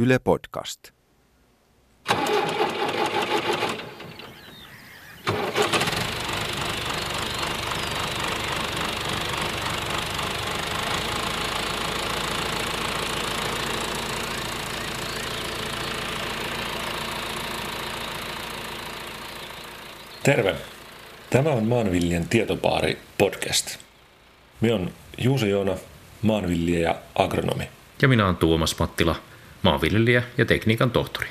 Yle Podcast. Terve. Tämä on Maanviljelijän tietopaari podcast. Me on Juuso Joona, maanviljelijä ja agronomi. Ja minä olen Tuomas Mattila, maanviljelijä ja tekniikan tohtori.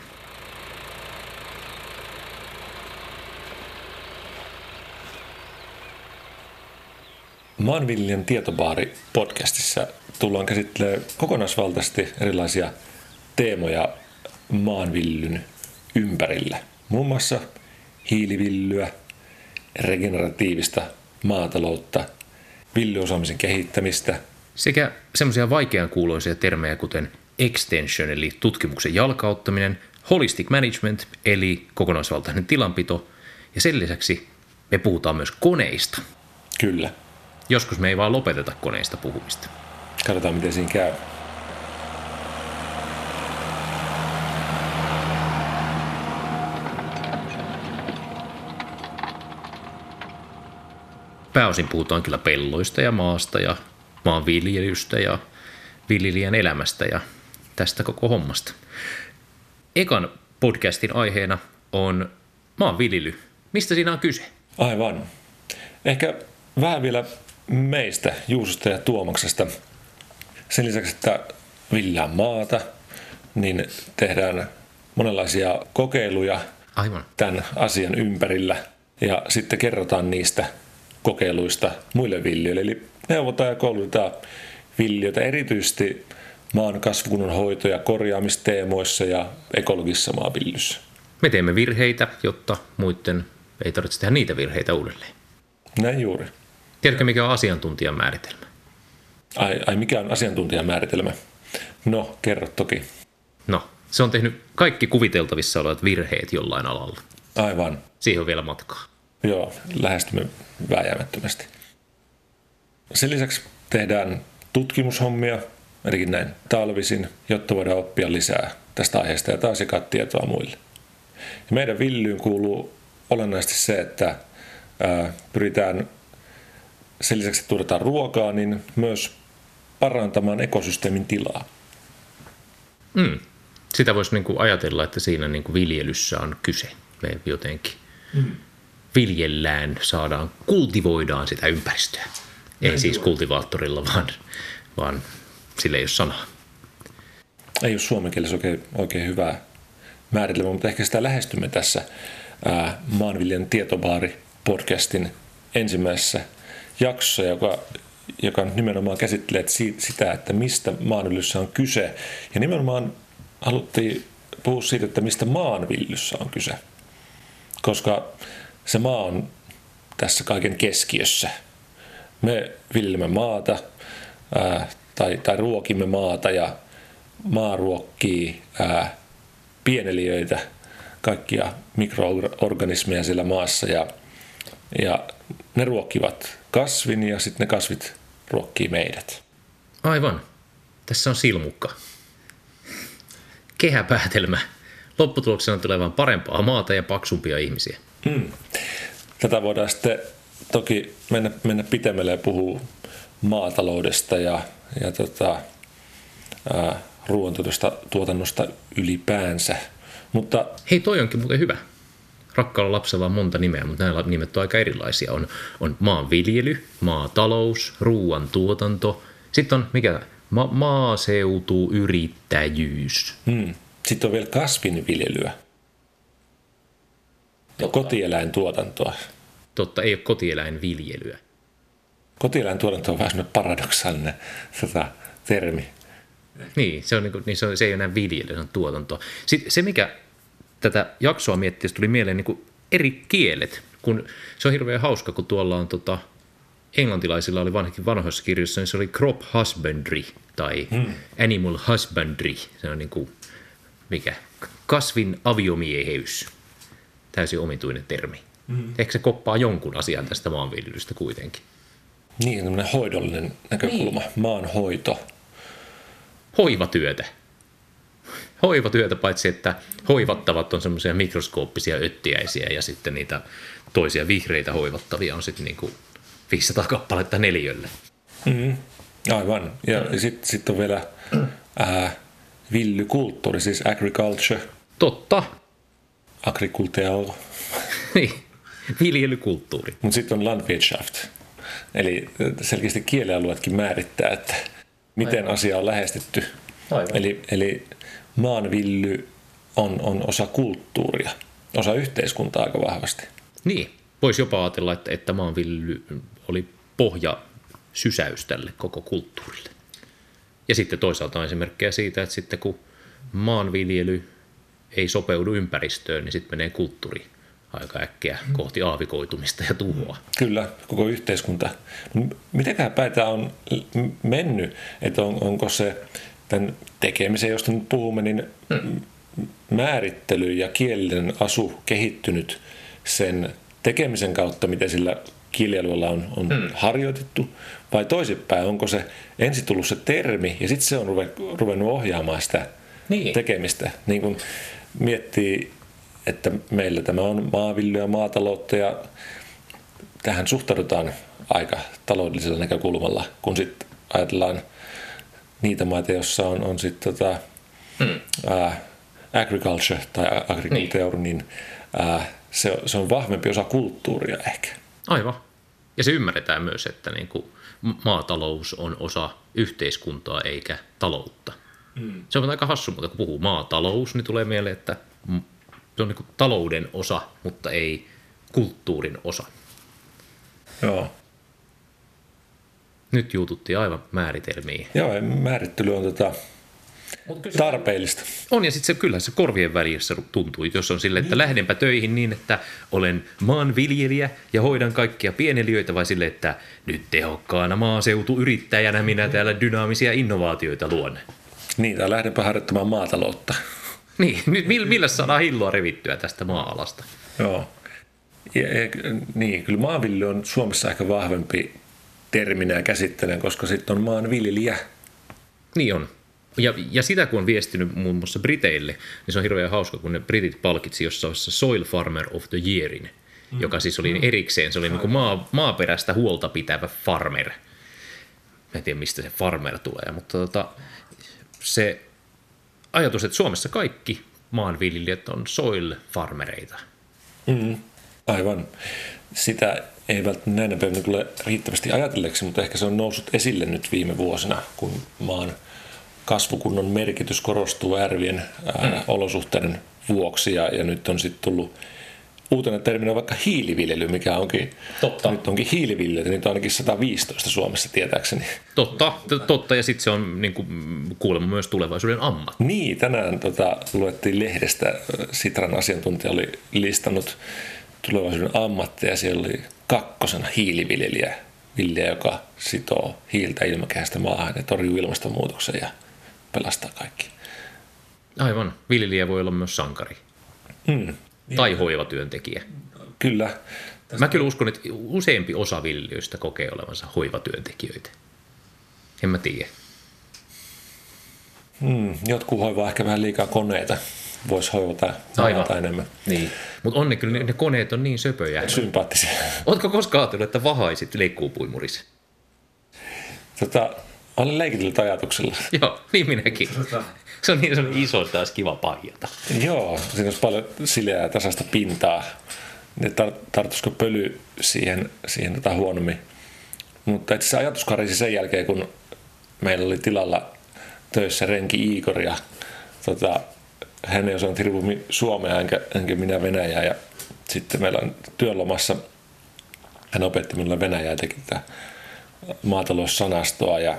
Maanviljelijän tietopaari podcastissa tullaan käsittelemään kokonaisvaltaisesti erilaisia teemoja maanvillyn ympärillä. Muun muassa hiilivillyä, regeneratiivista maataloutta, villyosaamisen kehittämistä, Sekä semmoisia vaikeankuuloisia termejä kuten extension eli tutkimuksen jalkauttaminen, holistic management eli kokonaisvaltainen tilanpito ja sen lisäksi me puhutaan myös koneista. kyllä. Joskus me ei vaan lopeteta koneista puhumista. Katsotaan miten siinä käy. Pääosin puhutaan kyllä pelloista ja maasta ja maanviljelystä ja viljelijän elämästä ja tästä koko hommasta. Ekan podcastin aiheena on maanviljely. Mistä siinä on kyse? Aivan. Ehkä vähän vielä meistä, Juusosta ja Tuomaksesta. Sen lisäksi, että villään maata, niin tehdään monenlaisia kokeiluja Aivan. tämän asian ympärillä. Ja sitten kerrotaan niistä kokeiluista muille viljelijöille. Eli neuvotaan ja koulutetaan viljelijöitä erityisesti maan kasvukunnan hoito- ja korjaamisteemoissa ja ekologisessa maanviljelyssä. Me teemme virheitä, jotta muiden ei tarvitse tehdä niitä virheitä uudelleen. Näin juuri. Tiedätkö, mikä on asiantuntijan määritelmä? Ai, ai mikä on asiantuntijan määritelmä? No, kerro toki. No, se on tehnyt kaikki kuviteltavissa olevat virheet jollain alalla. Aivan. Siihen on vielä matkaa. Joo, lähestymme vääjäämättömästi. Sen lisäksi tehdään tutkimushommia, ainakin näin talvisin, jotta voidaan oppia lisää tästä aiheesta ja taas jakaa tietoa muille. Ja meidän villyyn kuuluu olennaisesti se, että ää, pyritään sen lisäksi, että tuotetaan ruokaa, niin myös parantamaan ekosysteemin tilaa. Mm. Sitä voisi niin kuin ajatella, että siinä niin kuin viljelyssä on kyse. Me jotenkin mm. viljellään, saadaan, kultivoidaan sitä ympäristöä. Ei siis kultivaattorilla, vaan, vaan sille ei ole sanaa. ei ole suomen kielessä oikein, oikein hyvää määritelmää, mutta ehkä sitä lähestymme tässä ää, Maanviljan tietobaari podcastin ensimmäisessä jaksossa, joka, joka nimenomaan käsittelee si- sitä, että mistä maanviljelyssä on kyse. Ja nimenomaan haluttiin puhua siitä, että mistä maanviljelyssä on kyse. Koska se maa on tässä kaiken keskiössä. Me viljelemme maata tai, tai ruokimme maata ja maa ruokkii ää, pieneliöitä, kaikkia mikroorganismeja siellä maassa ja, ja ne ruokkivat kasvin ja sitten ne kasvit ruokkii meidät. Aivan. Tässä on silmukka. Kehäpäätelmä. Lopputuloksena tulee vain parempaa maata ja paksumpia ihmisiä. Tätä voidaan sitten toki mennä, mennä pitemmälle ja puhua maataloudesta ja, ja tota, ruoantuotosta tuotannosta ylipäänsä. Mutta Hei, toi onkin muuten hyvä. Rakkaalla lapsella on monta nimeä, mutta nämä nimet on aika erilaisia. On, on maanviljely, maatalous, ruoantuotanto. Sitten on mikä? Ma- maaseutu, yrittäjyys. hmm, sitten on vielä kasvinviljelyä ja kotieläintuotantoa. Totta, ei ole kotieläinviljelyä. Kotieläintuotanto on vähän semmoinen paradoksaalinen tota, termi. Niin, se, on, niin kuin, niin se, on, se ei ole enää viljely, se on tuotantoa. Sitten se, mikä tätä jaksoa miettiessä tuli mieleen niin kuin eri kielet, kun se on hirveän hauska, kun tuolla on tota, englantilaisilla oli vanhakin vanhoissa kirjoissa, niin se oli crop husbandry tai hmm. animal husbandry. Se on niin kuin, mikä? Kasvin aviomieheys. Täysin omituinen termi. Hmm. Ehkä se koppaa jonkun asian tästä maanviljelystä kuitenkin. Niin, tämmöinen hoidollinen näkökulma, niin. maanhoito. Hoivatyötä. hoivatyötä, paitsi että hoivattavat on semmoisia mikroskooppisia öttiäisiä ja sitten niitä toisia vihreitä hoivattavia on sitten niinku 500 kappaletta neljölle. Mm, aivan. Ja mm. sitten sit on vielä ää, villykulttuuri, siis agriculture. Totta. Agriculture. niin, viljelykulttuuri. Mutta sitten on Landwirtschaft. Eli selkeästi kielialueetkin määrittää, että miten Aivan. asia on lähestytty. Aivan. Eli, eli maanvilly on, on osa kulttuuria, osa yhteiskuntaa aika vahvasti. Niin, voisi jopa ajatella, että, että maanvilly oli pohja sysäys tälle koko kulttuurille. Ja sitten toisaalta on esimerkkejä siitä, että sitten kun maanviljely ei sopeudu ympäristöön, niin sitten menee kulttuuri aika äkkiä kohti aavikoitumista ja tuhoa. Kyllä, koko yhteiskunta. Mitenkään päin tämä on mennyt, että on, onko se tämän tekemisen, josta nyt puhumme, niin hmm. määrittely ja kielinen asu kehittynyt sen tekemisen kautta, miten sillä kielialueella on, on hmm. harjoitettu, vai toisinpäin, onko se ensin tullut se termi ja sitten se on ruvennut ohjaamaan sitä niin. tekemistä. Niin kun miettii, että meillä tämä on maanviljelyä ja maataloutta ja tähän suhtaudutaan aika taloudellisella näkökulmalla, kun sitten ajatellaan niitä maita, joissa on, on sitten tota, hmm. agriculture tai agriculture, niin, niin ää, se, se on vahvempi osa kulttuuria ehkä. Aivan. Ja se ymmärretään myös, että niin kuin maatalous on osa yhteiskuntaa eikä taloutta. Mm. Se on aika hassu, mutta kun puhuu maatalous, niin tulee mieleen, että se on niin kuin talouden osa, mutta ei kulttuurin osa. Joo. Nyt juututtiin aivan määritelmiin. Joo, määrittely on tota, tarpeellista. On, ja sitten se, kyllä se korvien välissä tuntuu, jos on sille, että niin. lähdenpä töihin niin, että olen maanviljelijä ja hoidan kaikkia pieneliöitä, vai sille, että nyt tehokkaana maaseutuyrittäjänä minä täällä dynaamisia innovaatioita luon. Niin, tai lähdenpä harjoittamaan maataloutta. Niin, nyt millä saadaan hilloa revittyä tästä maa-alasta? Joo. Ja, ja, niin, kyllä maanviljely on Suomessa ehkä vahvempi terminä ja käsittelen, koska sitten on maanviljelijä. Niin on. Ja, ja sitä kun on viestinyt muun muassa Briteille, niin se on hirveän hauska, kun ne britit palkitsi jossain Soil Farmer of the Yearin, mm. joka siis oli mm. erikseen, se oli niin kuin maa, maaperäistä huolta pitävä farmer. en tiedä, mistä se farmer tulee, mutta tota, se ajatus, että Suomessa kaikki maanviljelijät on soil farmereita. Mm, aivan. Sitä ei välttämättä näinä päivinä tule riittävästi ajatelleeksi, mutta ehkä se on noussut esille nyt viime vuosina, kun maan kasvukunnon merkitys korostuu ärvien ää, mm. olosuhteiden vuoksi ja, ja nyt on sitten tullut uutena terminä vaikka hiiliviljely, mikä onkin, totta. nyt onkin hiiliviljely, niitä on ainakin 115 Suomessa tietääkseni. Totta, totta ja sitten se on niin kuin, kuulemma myös tulevaisuuden ammatti. Niin, tänään tota, luettiin lehdestä, Sitran asiantuntija oli listannut tulevaisuuden ammatteja, siellä oli kakkosena hiiliviljelijä, viljelijä, joka sitoo hiiltä ilmakehästä maahan ja torjuu ilmastonmuutoksen ja pelastaa kaikki. Aivan, viljelijä voi olla myös sankari. Hmm. Tai hoivatyöntekijä. Kyllä. Mä kyllä uskon, että useampi osa viljelijöistä kokee olevansa hoivatyöntekijöitä. En mä tiedä. Hmm, jotkut hoivaa ehkä vähän liikaa koneita. Voisi hoivata Aivan. enemmän. Niin. Mutta onne kyllä ne koneet on niin söpöjä. Sympaattisia. Oletko koskaan ajatellut, että vahaisit leikkuupuimurissa? Tota, olen leikitellyt ajatuksella. Joo, niin minäkin. Se on niin se on iso, että olisi kiva pahjata. Joo, siinä olisi paljon sileää ja tasasta pintaa. Ne tar- tarttuisiko pöly siihen, siihen tota huonommin. Mutta itse asiassa ajatus karisi sen jälkeen, kun meillä oli tilalla töissä renki Igor ja tota, hän ei osannut hirveästi suomea enkä, enkä minä venäjää. Ja sitten meillä on työlomassa, hän opetti minulle venäjää teki tätä maataloussanastoa ja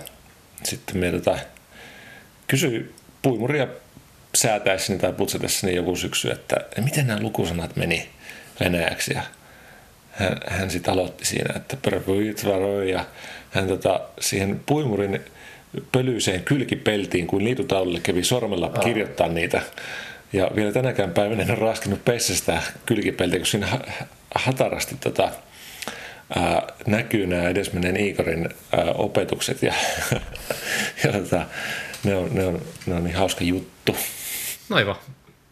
sitten me tota, kysyi puimuria säätäessäni tai putsatessani joku syksy, että miten nämä lukusanat meni venäjäksi ja hän, hän sitten aloitti siinä, että ja hän tota, siihen puimurin pölyiseen kylkipeltiin, kuin liitutaululle kävi sormella Aa. kirjoittaa niitä. Ja vielä tänäkään päivänä en ole raskinut pessästä kylkipeltiä, kun siinä hatarasti tota, ää, näkyy nämä edesmenneen Iikorin ää, opetukset ja, ja tota, ne, on, ne, on, ne on niin hauska juttu. Aivan.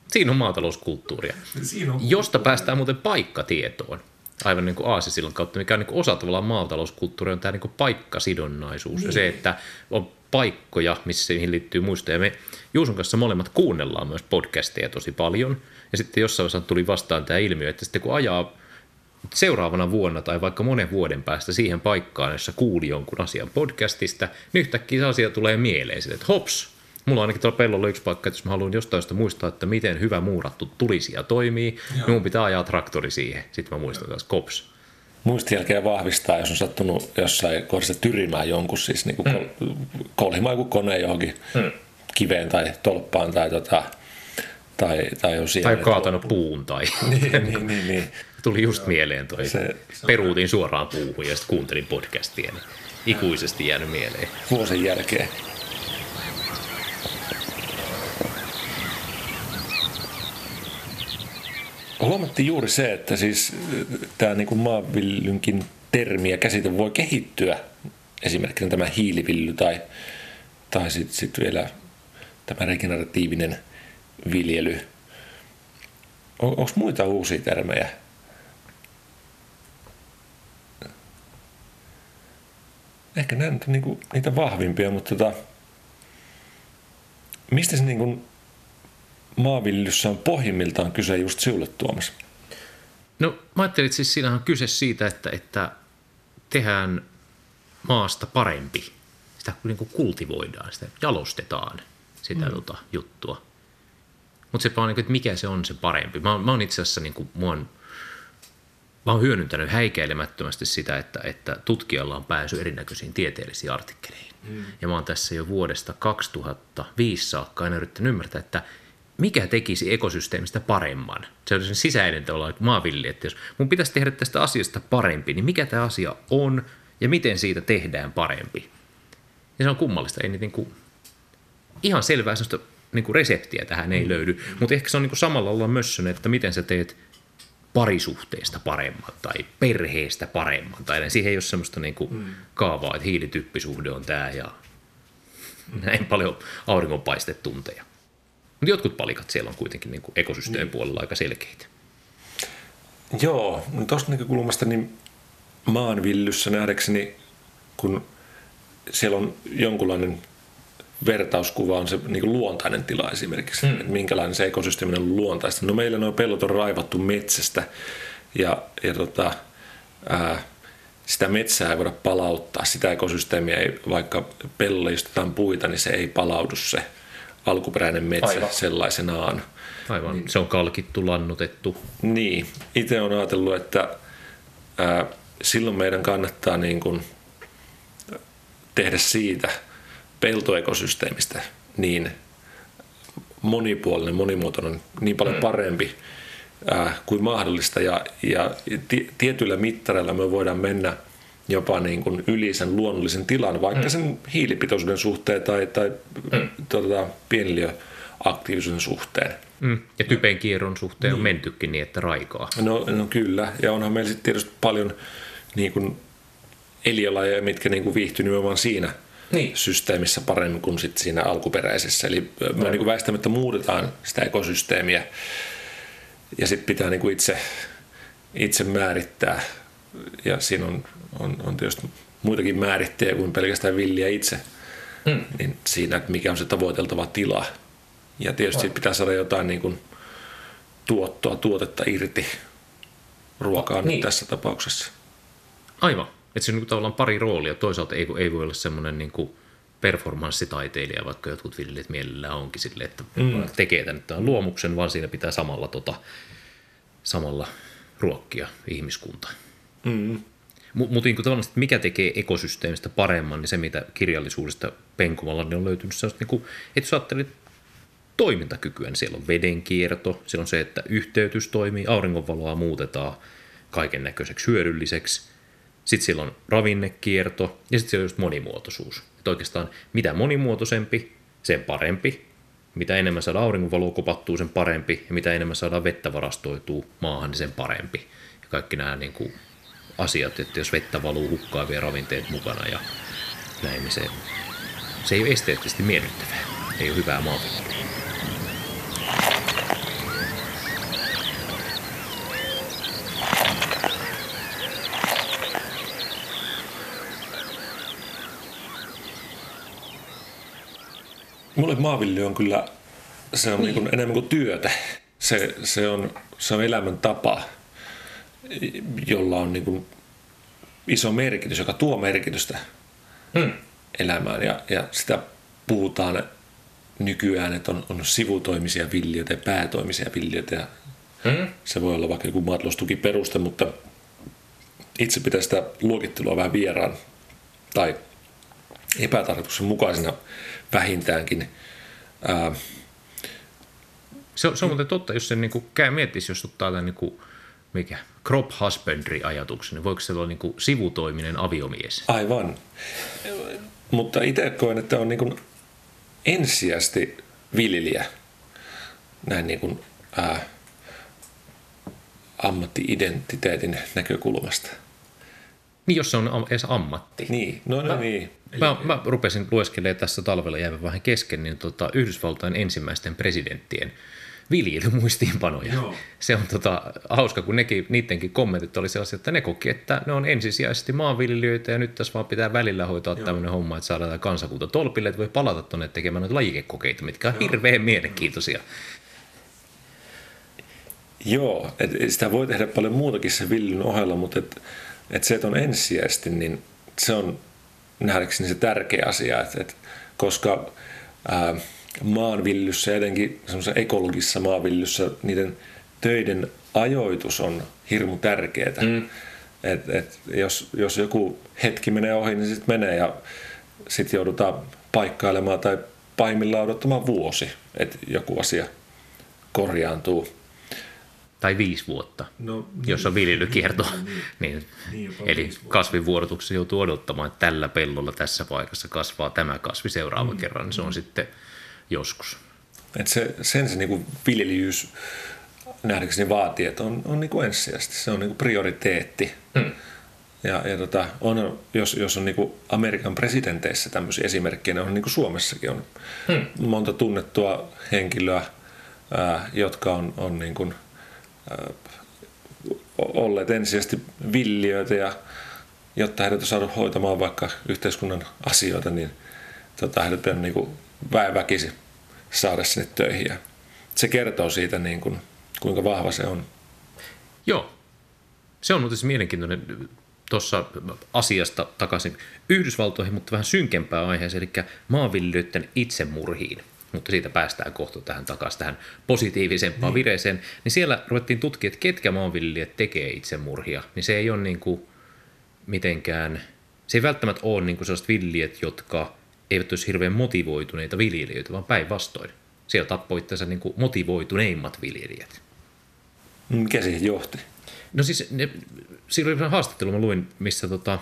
Siinä on maatalouskulttuuria. Siinä on Josta päästään muuten paikkatietoon. Aivan niin kuin Aasisillan kautta, mikä on niin kuin osa tavallaan maatalouskulttuuria, on tämä niin kuin paikkasidonnaisuus. Ja se, että on paikkoja, missä siihen liittyy muistoja. Me Juuson kanssa molemmat kuunnellaan myös podcasteja tosi paljon. Ja sitten jossain vaiheessa tuli vastaan tämä ilmiö, että sitten kun ajaa seuraavana vuonna tai vaikka monen vuoden päästä siihen paikkaan, jossa kuuli jonkun asian podcastista, niin yhtäkkiä se asia tulee mieleen sille, että hops, mulla on ainakin tuolla pellolla yksi paikka, että jos mä haluan jostain sitä muistaa, että miten hyvä muurattu tulisija toimii, niin mun pitää ajaa traktori siihen. Sitten mä muistan taas kops. muistijälkeä vahvistaa, jos on sattunut jossain kohdassa tyrimään jonkun, siis niin kuin kol- kolhimaan joku kone johonkin kiveen tai tolppaan tai, tota, tai, tai on siellä. Tai kaatanut puun tai niin, niin, niin, niin. Tuli just mieleen toi. Se- Peruutin suoraan puuhun ja sitten kuuntelin podcastia, niin ikuisesti jäänyt mieleen. Vuosien jälkeen. Huomattiin juuri se, että siis tämä niin kuin maanviljelynkin termi ja käsite voi kehittyä. Esimerkkinä tämä hiilivilly tai, tai sitten sit vielä tämä regeneratiivinen viljely. On, Onko muita uusia termejä? Ehkä nämä on niinku niitä vahvimpia, mutta tota, mistä se niinku maanviljelyssä on pohjimmiltaan kyse just sinulle Tuomas? No mä ajattelin, että siis siinähän on kyse siitä, että, että tehdään maasta parempi. Sitä niin kuin kultivoidaan, sitä jalostetaan sitä mm. tota, juttua. Mutta se vaan, niin kuin, että mikä se on se parempi. Mä, mä oon itse asiassa, niin kuin, mua on, mä oon hyödyntänyt häikäilemättömästi sitä, että, että tutkijalla on pääsy erinäköisiin tieteellisiin artikkeleihin. Mm. Ja mä oon tässä jo vuodesta 2005 saakka aina yrittänyt ymmärtää, että mikä tekisi ekosysteemistä paremman. Se on sen sisäinen tavallaan maanviljelijä, että jos mun pitäisi tehdä tästä asiasta parempi, niin mikä tämä asia on ja miten siitä tehdään parempi. Ja se on kummallista, ei niitä niinku, ihan selvää sellaista niinku reseptiä tähän ei löydy, mutta ehkä se on niinku samalla lailla mössön, että miten sä teet parisuhteesta paremman tai perheestä paremman. Tai siihen ei ole semmoista niinku kaavaa, että hiilityppisuhde on tämä ja näin paljon auringonpaistetunteja. Mutta jotkut palikat siellä on kuitenkin niin ekosysteemin puolella aika selkeitä. Joo, no tuosta näkökulmasta niin maanvillyssä nähdäkseni, kun siellä on jonkunlainen vertauskuva on se niin luontainen tila esimerkiksi, mm. että minkälainen se ekosysteemi on luontaista. No meillä nuo pellot on raivattu metsästä ja, ja tota, ää, sitä metsää ei voida palauttaa, sitä ekosysteemiä ei, vaikka pellolle istutaan puita, niin se ei palaudu se alkuperäinen metsä Aivan. sellaisenaan. Aivan, niin. se on kalkittu, lannotettu. Niin, itse olen ajatellut, että ää, silloin meidän kannattaa niin kuin tehdä siitä peltoekosysteemistä niin monipuolinen, monimuotoinen, niin paljon parempi ää, kuin mahdollista. Ja, ja ti- tietyillä mittareilla me voidaan mennä jopa niin kuin yli sen luonnollisen tilan, vaikka sen hiilipitoisuuden suhteen tai, tai tota, pieniliöaktiivisuuden suhteen. Mm. Ja typen kierron suhteen niin. on mentykin niin, että raikaa. No, no kyllä, ja onhan meillä sitten tietysti paljon niin kuin eliölajeja, mitkä niin kuin viihtyy nimenomaan siinä Niin. systeemissä paremmin kuin sit siinä alkuperäisessä. Eli me niin kuin väistämättä muutetaan sitä ekosysteemiä ja sitten pitää niin kuin itse, itse määrittää. Ja siinä on, on, on tietysti muitakin määrittäjiä kuin pelkästään villiä itse. Mm. Niin siinä, että mikä on se tavoiteltava tila. Ja tietysti sit pitää saada jotain niin kuin tuottoa, tuotetta irti ruokaa Niin. nyt tässä tapauksessa. Aivan. Että se on niin tavallaan pari roolia. Toisaalta ei, ei voi olla semmoinen niin kuin performanssitaiteilija, vaikka jotkut viljelijät mielellään onkin sille, että mm. tekee tänne tämän luomuksen, vaan siinä pitää samalla, tota, samalla ruokkia ihmiskuntaa. Mm. Mutta mut, niin tavallaan, että mikä tekee ekosysteemistä paremman, niin se mitä kirjallisuudesta penkumalla niin on löytynyt sellaista, niin kuin, että jos ajattelet toimintakykyä, niin siellä on vedenkierto, siellä on se, että yhteytys toimii, auringonvaloa muutetaan kaiken näköiseksi hyödylliseksi, sitten siellä on ravinnekierto ja sitten siellä on just monimuotoisuus. Että oikeastaan mitä monimuotoisempi, sen parempi. Mitä enemmän saadaan auringonvaloa kopattua, sen parempi. Ja mitä enemmän saadaan vettä varastoitua maahan, niin sen parempi. Ja kaikki nämä niin kuin, asiat, että jos vettä valuu hukkaavia ravinteet mukana ja näin, niin se, se ei ole esteettisesti miellyttävää. Ei ole hyvää maanviljelyä. Mulle maanviljely on kyllä, se on niin. Niin enemmän kuin työtä. Se, se, on, se on elämäntapa, jolla on niin kuin iso merkitys, joka tuo merkitystä hmm. elämään. Ja, ja sitä puhutaan nykyään, että on, on sivutoimisia viljelijöitä ja päätoimisia viljelijöitä. Ja hmm. Se voi olla vaikka joku maataloustukiperuste, mutta itse pitää sitä luokittelua vähän vieraan tai epätarkoituksenmukaisena vähintäänkin. Ää, se, on, se on muuten totta, jos se niin käy miettisi, jos ottaa tämän niin kuin, mikä, crop husbandry-ajatuksen, niin voiko se olla niin kuin, sivutoiminen aviomies? Aivan. Mutta itse koen, että on niin kuin, ensisijaisesti viljelijä näin niin kuin, ää, ammatti-identiteetin näkökulmasta. Niin, jos se on edes ammatti. Niin, no, no mä, niin. Mä, mä rupesin lueskelemaan tässä talvella jäävän vähän kesken, niin tota, Yhdysvaltain ensimmäisten presidenttien viljelymuistiinpanoja. Joo. Se on tota, hauska, kun nekin, niidenkin kommentit oli sellaisia, että ne koki, että ne on ensisijaisesti maanviljelijöitä ja nyt tässä vaan pitää välillä hoitaa Joo. tämmöinen homma, että saadaan kansakunta tolpille, että voi palata tuonne tekemään noita lajikekokeita, mitkä on Joo. hirveän mielenkiintoisia. Joo, et sitä voi tehdä paljon muutakin se viljelyn ohella, mutta et, et se, että on ensisijaisesti, niin se on nähdäkseni se tärkeä asia, että, et, koska ää, maanvillyssä ja etenkin ekologisessa maanvillyssä niiden töiden ajoitus on hirmu tärkeää. Mm. Et, et jos, jos joku hetki menee ohi, niin sitten menee ja sitten joudutaan paikkailemaan tai pahimmillaan odottamaan vuosi, että joku asia korjaantuu tai viisi vuotta, no, niin, jos on viljelykierto. Niin, niin, niin, eli kasvivuorotuksessa joutuu odottamaan, että tällä pellolla tässä paikassa kasvaa tämä kasvi seuraava mm, kerran, niin se on mm. sitten joskus. Et se, sen se niinku viljelyys nähdäkseni vaatii, että on, on niinku ensisijaisesti, se on niinku prioriteetti. Mm. Ja, ja tota, on, jos, jos on niinku Amerikan presidenteissä tämmöisiä esimerkkejä, niin on niinku Suomessakin on mm. monta tunnettua henkilöä, ää, jotka on, on niinku, olleet ensisijaisesti villiöitä ja jotta heidät on saanut hoitamaan vaikka yhteiskunnan asioita, niin tota, heidät on niin väkisin saada sinne töihin. Ja se kertoo siitä, niin kuin, kuinka vahva se on. Joo. Se on muuten mielenkiintoinen tuossa asiasta takaisin Yhdysvaltoihin, mutta vähän synkempää aiheeseen, eli maanviljelijöiden itsemurhiin mutta siitä päästään kohta tähän takaisin tähän positiivisempaan niin. vireeseen, niin siellä ruvettiin tutkia, että ketkä maanviljelijät tekee itsemurhia, niin se ei ole niin kuin mitenkään, se ei välttämättä ole niin kuin sellaiset viljelijät, jotka eivät olisi hirveän motivoituneita viljelijöitä, vaan päinvastoin. Siellä tappoi itse niin kuin motivoituneimmat viljelijät. Mikä siihen johti? No siis, ne, siinä oli haastattelu, mä luin, missä tota,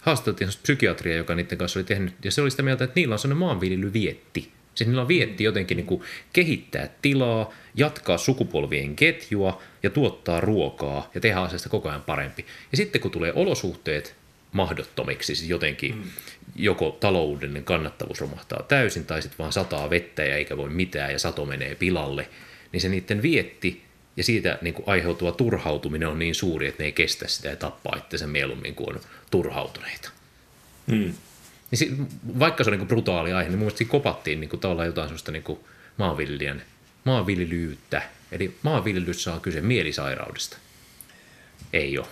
haastateltiin psykiatria, joka niiden kanssa oli tehnyt, ja se oli sitä mieltä, että niillä on sellainen maanviljelyvietti, Siis niillä on vietti jotenkin niin kuin kehittää tilaa, jatkaa sukupolvien ketjua ja tuottaa ruokaa ja tehdä asiasta koko ajan parempi. Ja sitten kun tulee olosuhteet mahdottomiksi, siis jotenkin mm. joko taloudellinen kannattavuus romahtaa täysin tai sitten vaan sataa vettä ja eikä voi mitään ja sato menee pilalle, niin se niiden vietti ja siitä niin kuin aiheutuva turhautuminen on niin suuri, että ne ei kestä sitä ja tappaa itsensä mieluummin kuin on turhautuneita. Mm. Niin si, vaikka se on niin brutaali aihe, niin mun mielestä siinä kopattiin niin kuin, tavallaan jotain sellaista niin kuin maanviljelijän, maanviljelyyttä. Eli maanviljelys saa kyse mielisairaudesta. Ei ole.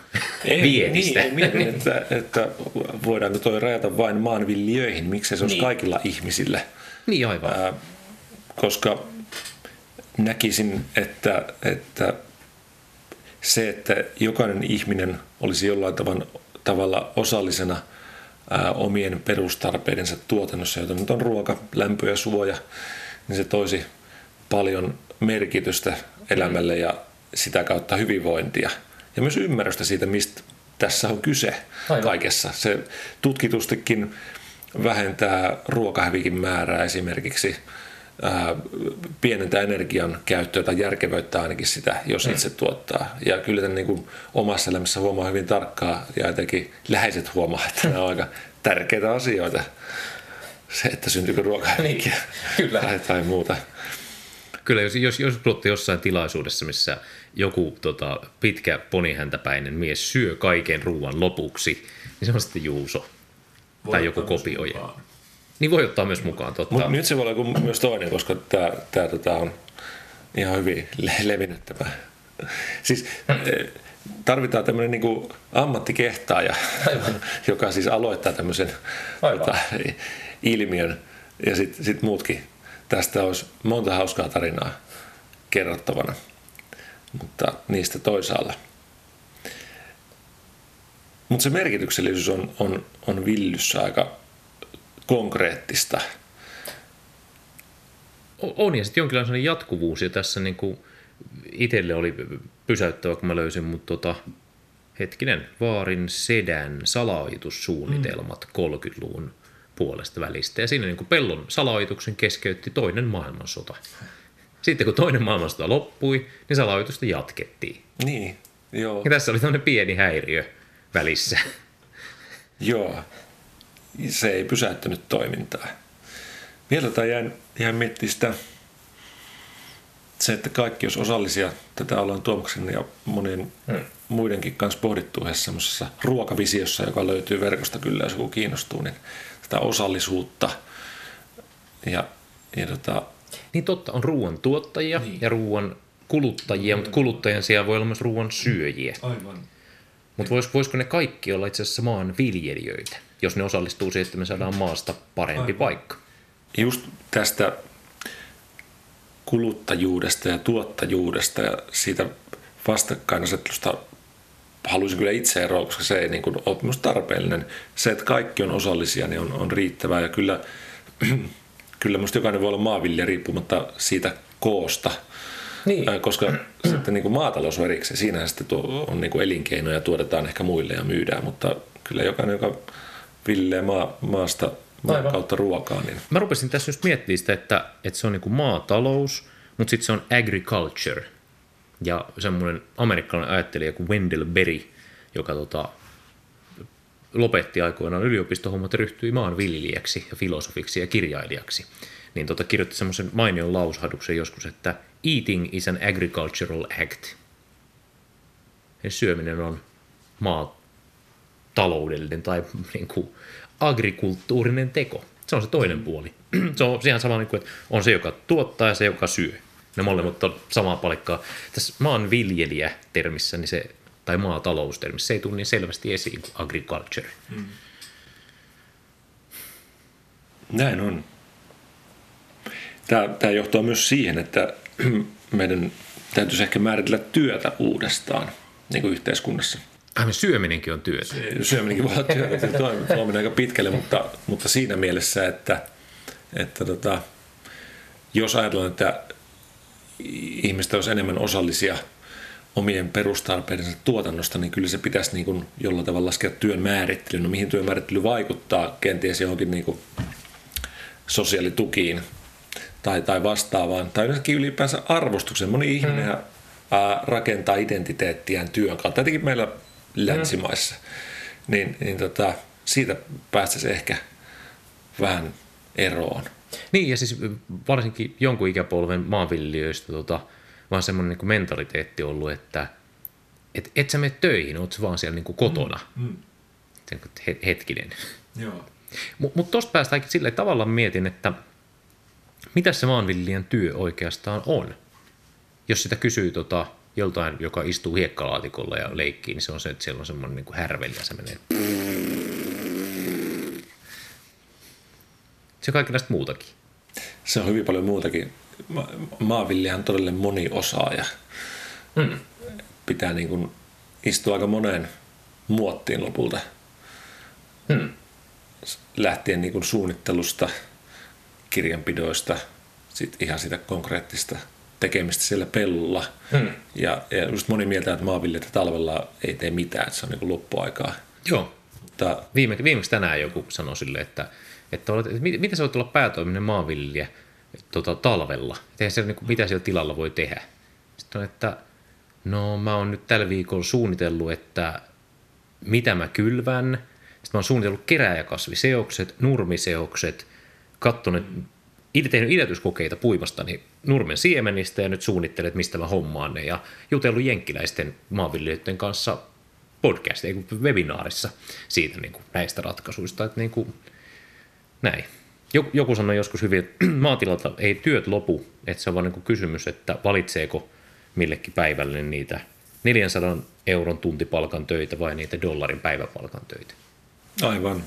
Ei, Viedistä. Niin, mietin, että, että voidaanko toi rajata vain maanviljelijöihin. Miksei se olisi niin. kaikilla ihmisillä. Niin aivan. Ää, koska näkisin, että, että se, että jokainen ihminen olisi jollain tavalla osallisena – ää, omien perustarpeidensa tuotannossa, jota nyt on ruoka, lämpö ja suoja, niin se toisi paljon merkitystä elämälle ja sitä kautta hyvinvointia. Ja myös ymmärrystä siitä, mistä tässä on kyse Aivan. kaikessa. Se tutkitustikin vähentää ruokahävikin määrää esimerkiksi, ää, pienentää energian käyttöä tai järkevöittää ainakin sitä, jos mm. itse tuottaa. Ja kyllä tämän niin kuin omassa elämässä huomaa hyvin tarkkaa ja jotenkin läheiset huomaa, että nämä on aika tärkeitä asioita. Se, että syntyykö ruokahävikkiä niin, kyllä. Tai, tai muuta. Kyllä, jos, jos, jos puhutte jossain tilaisuudessa, missä joku tota, pitkä ponihäntäpäinen mies syö kaiken ruoan lopuksi, niin se on sitten Juuso. Voi tai joku kopioija. Niin voi ottaa myös mukaan, totta. Mutta nyt se voi olla myös toinen, koska tämä tää, tota on ihan hyvin le- levinnyt tämä. Siis eh, tarvitaan tämmöinen niin ammattikehtaaja, Aivan. joka siis aloittaa tämmöisen tota, ilmiön ja sitten sit muutkin. Tästä olisi monta hauskaa tarinaa kerrottavana, mutta niistä toisaalla. Mutta se merkityksellisyys on, on, on villyssä aika konkreettista. On, ja sitten jonkinlainen jatkuvuus, ja tässä niin kuin itselle oli pysäyttävä, kun mä löysin, mutta tota, hetkinen, Vaarin sedän salaoitussuunnitelmat mm. 30-luvun puolesta välistä. Ja siinä niin kuin pellon salaoituksen keskeytti toinen maailmansota. Sitten kun toinen maailmansota loppui, niin salaoitusta jatkettiin. Niin, joo. Ja tässä oli tämmöinen pieni häiriö välissä. Joo, se ei pysäyttänyt toimintaa. Vielä tai jäin, jäin miettimään sitä, se, että kaikki jos osallisia, tätä ollaan Tuomaksen ja monien hmm. muidenkin kanssa pohdittu yhdessä semmoisessa ruokavisiossa, joka löytyy verkosta kyllä, jos joku kiinnostuu, niin sitä osallisuutta ja, ja tota, niin totta, on ruoan tuottajia niin. ja ruoan kuluttajia, mutta kuluttajien sijaan voi olla myös ruoan syöjiä. Aivan. Mutta vois, voisiko ne kaikki olla itse asiassa maan viljelijöitä, jos ne osallistuu siihen, että me saadaan maasta parempi Aivan. paikka? Just tästä kuluttajuudesta ja tuottajuudesta ja siitä vastakkainasettelusta haluaisin kyllä itse eroa, koska se ei niin kuin ole myös tarpeellinen. Se, että kaikki on osallisia, niin on, on riittävää ja kyllä, kyllä minusta jokainen voi olla maanviljelijä riippumatta siitä koosta. Niin. Koska sitten niin kuin maatalous on erikseen, siinähän sitten tuo on niin kuin elinkeino ja tuotetaan ehkä muille ja myydään, mutta kyllä jokainen, joka viljelee maa, maasta Aivan. kautta ruokaa. Niin. Mä rupesin tässä just miettimään sitä, että, että se on niin kuin maatalous, mutta sitten se on agriculture. Ja semmoinen amerikkalainen ajattelija kuin Wendell Berry, joka tota, lopetti aikoinaan yliopistohommat ja ryhtyi maanviljelijäksi ja filosofiksi ja kirjailijaksi, niin tota, kirjoitti semmoisen mainion lausahduksen joskus, että eating is an agricultural act. Ja syöminen on maataloudellinen tai niin kuin, agrikulttuurinen teko. Se on se toinen mm. puoli. se on ihan sama, niin kuin, että on se, joka tuottaa ja se, joka syö. Ne molemmat on samaa palikkaa. Tässä maanviljelijä-termissä, niin se, tai maataloustermissä, se ei tule niin selvästi esiin kuin agriculture. Mm. Näin on. Tämä, tämä johtaa myös siihen, että meidän täytyisi ehkä määritellä työtä uudestaan niin kuin yhteiskunnassa – Aivan syöminenkin on työtä. Syöminenkin voi olla työtä, toimii aika pitkälle, mutta, mutta siinä mielessä, että, että tota, jos ajatellaan, että ihmiset olisi enemmän osallisia omien perustarpeidensa tuotannosta, niin kyllä se pitäisi niin kuin jollain tavalla laskea työn määrittelyyn. No mihin työn määrittely vaikuttaa kenties johonkin niin kuin sosiaalitukiin tai, tai vastaavaan, tai yleensäkin ylipäänsä arvostuksen. Moni ihminen mm. rakentaa identiteettiään työn kautta. Tietenkin meillä länsimaissa. Mm. Niin, niin tota, siitä päästäisiin ehkä vähän eroon. Niin, ja siis varsinkin jonkun ikäpolven maanviljelijöistä tota, vaan semmoinen niin mentaliteetti ollut, että et, et sä mene töihin, oot vaan siellä niin kuin kotona. Mm. Mm. Hetkinen. Joo. Mutta mut tuosta päästäänkin silleen, tavallaan mietin, että mitä se maanviljelijän työ oikeastaan on. Jos sitä kysyy tota, joltain, joka istuu hiekkalaatikolla ja leikkii, niin se on se, että siellä on semmoinen niin härveli ja se menee. Se on kaikenlaista muutakin. Se on hyvin paljon muutakin. Ma- maanviljelijä on todella moniosaaja. Hmm. Pitää niin kuin istua aika moneen muottiin lopulta. Hmm. Lähtien niin kuin suunnittelusta, kirjanpidoista, sit ihan sitä konkreettista tekemistä siellä pellolla. Hmm. Ja, ja just moni mieltä, että maanviljelijät talvella ei tee mitään, että se on niin loppuaikaa. Joo. Mutta, Viime, viimeksi tänään joku sanoi sille, että, että, olet, että miten sä voit olla päätoiminen maanviljelijä tota, talvella? Että siellä, niin kuin, mitä siellä tilalla voi tehdä? Sitten on, että no mä oon nyt tällä viikolla suunnitellut, että mitä mä kylvän. Sitten mä oon suunnitellut kerääjäkasviseokset, nurmiseokset, katsonut, itse tehnyt idätyskokeita puimastani nurmen siemenistä ja nyt suunnittelet, mistä mä hommaan ne. Ja jutellut jenkkiläisten maanviljelijöiden kanssa podcast, ei webinaarissa siitä niin kuin näistä ratkaisuista. Että niin kuin, näin. Joku, sanoi joskus hyvin, että maatilalta ei työt lopu, että se on vaan niin kysymys, että valitseeko millekin päivälle niitä 400 euron tuntipalkan töitä vai niitä dollarin päiväpalkan töitä. Aivan.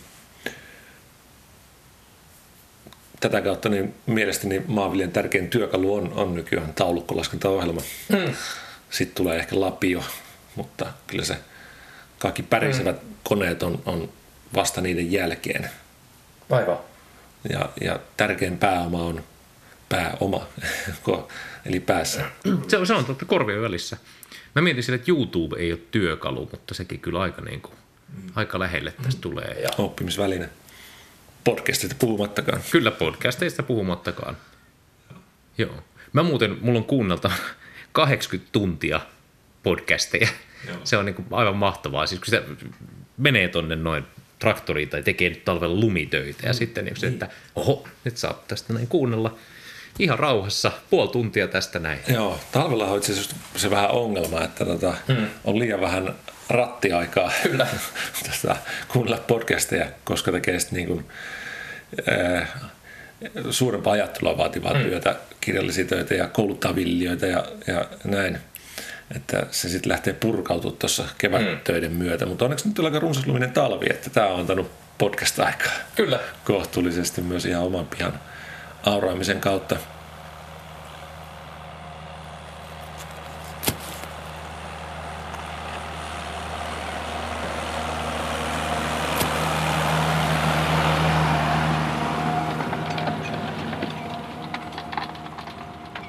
Tätä kautta niin mielestäni maanviljan tärkein työkalu on, on nykyään taulukkolaskentaohjelma. Mm. Sitten tulee ehkä lapio, mutta kyllä se kaikki pärisevät mm. koneet on, on vasta niiden jälkeen. Aivan. Ja, ja tärkein pääoma on pääoma, eli päässä. Se on, se on totta korvien välissä. Mä mietin sille, että YouTube ei ole työkalu, mutta sekin kyllä aika, niin kuin, aika lähelle tästä tulee. Ja... Oppimisväline. Podcastista puhumattakaan. Kyllä podcasteista puhumattakaan. Joo. Mä muuten, mulla on kuunnelta 80 tuntia podcasteja. Joo. Se on niin kuin aivan mahtavaa. Siis kun se menee tonne noin traktoriin tai tekee nyt talvella lumitöitä ja mm. sitten niin se, että oho, nyt saa tästä näin kuunnella ihan rauhassa puoli tuntia tästä näin. Joo, talvella on itse se vähän ongelma, että tota, hmm. on liian vähän rattiaikaa Kyllä. tota, kuunnella podcasteja, koska tekee sitten niin kuin, äh, suurempaa ajattelua vaativaa hmm. työtä, kirjallisia töitä ja kouluttaa villiöitä ja, ja näin. Että se sitten lähtee purkautumaan tuossa kevättöiden hmm. myötä. Mutta onneksi nyt on aika runsasluminen talvi, että tämä on antanut podcast-aikaa. Kyllä. Kohtuullisesti myös ihan oman pihan auraamisen kautta.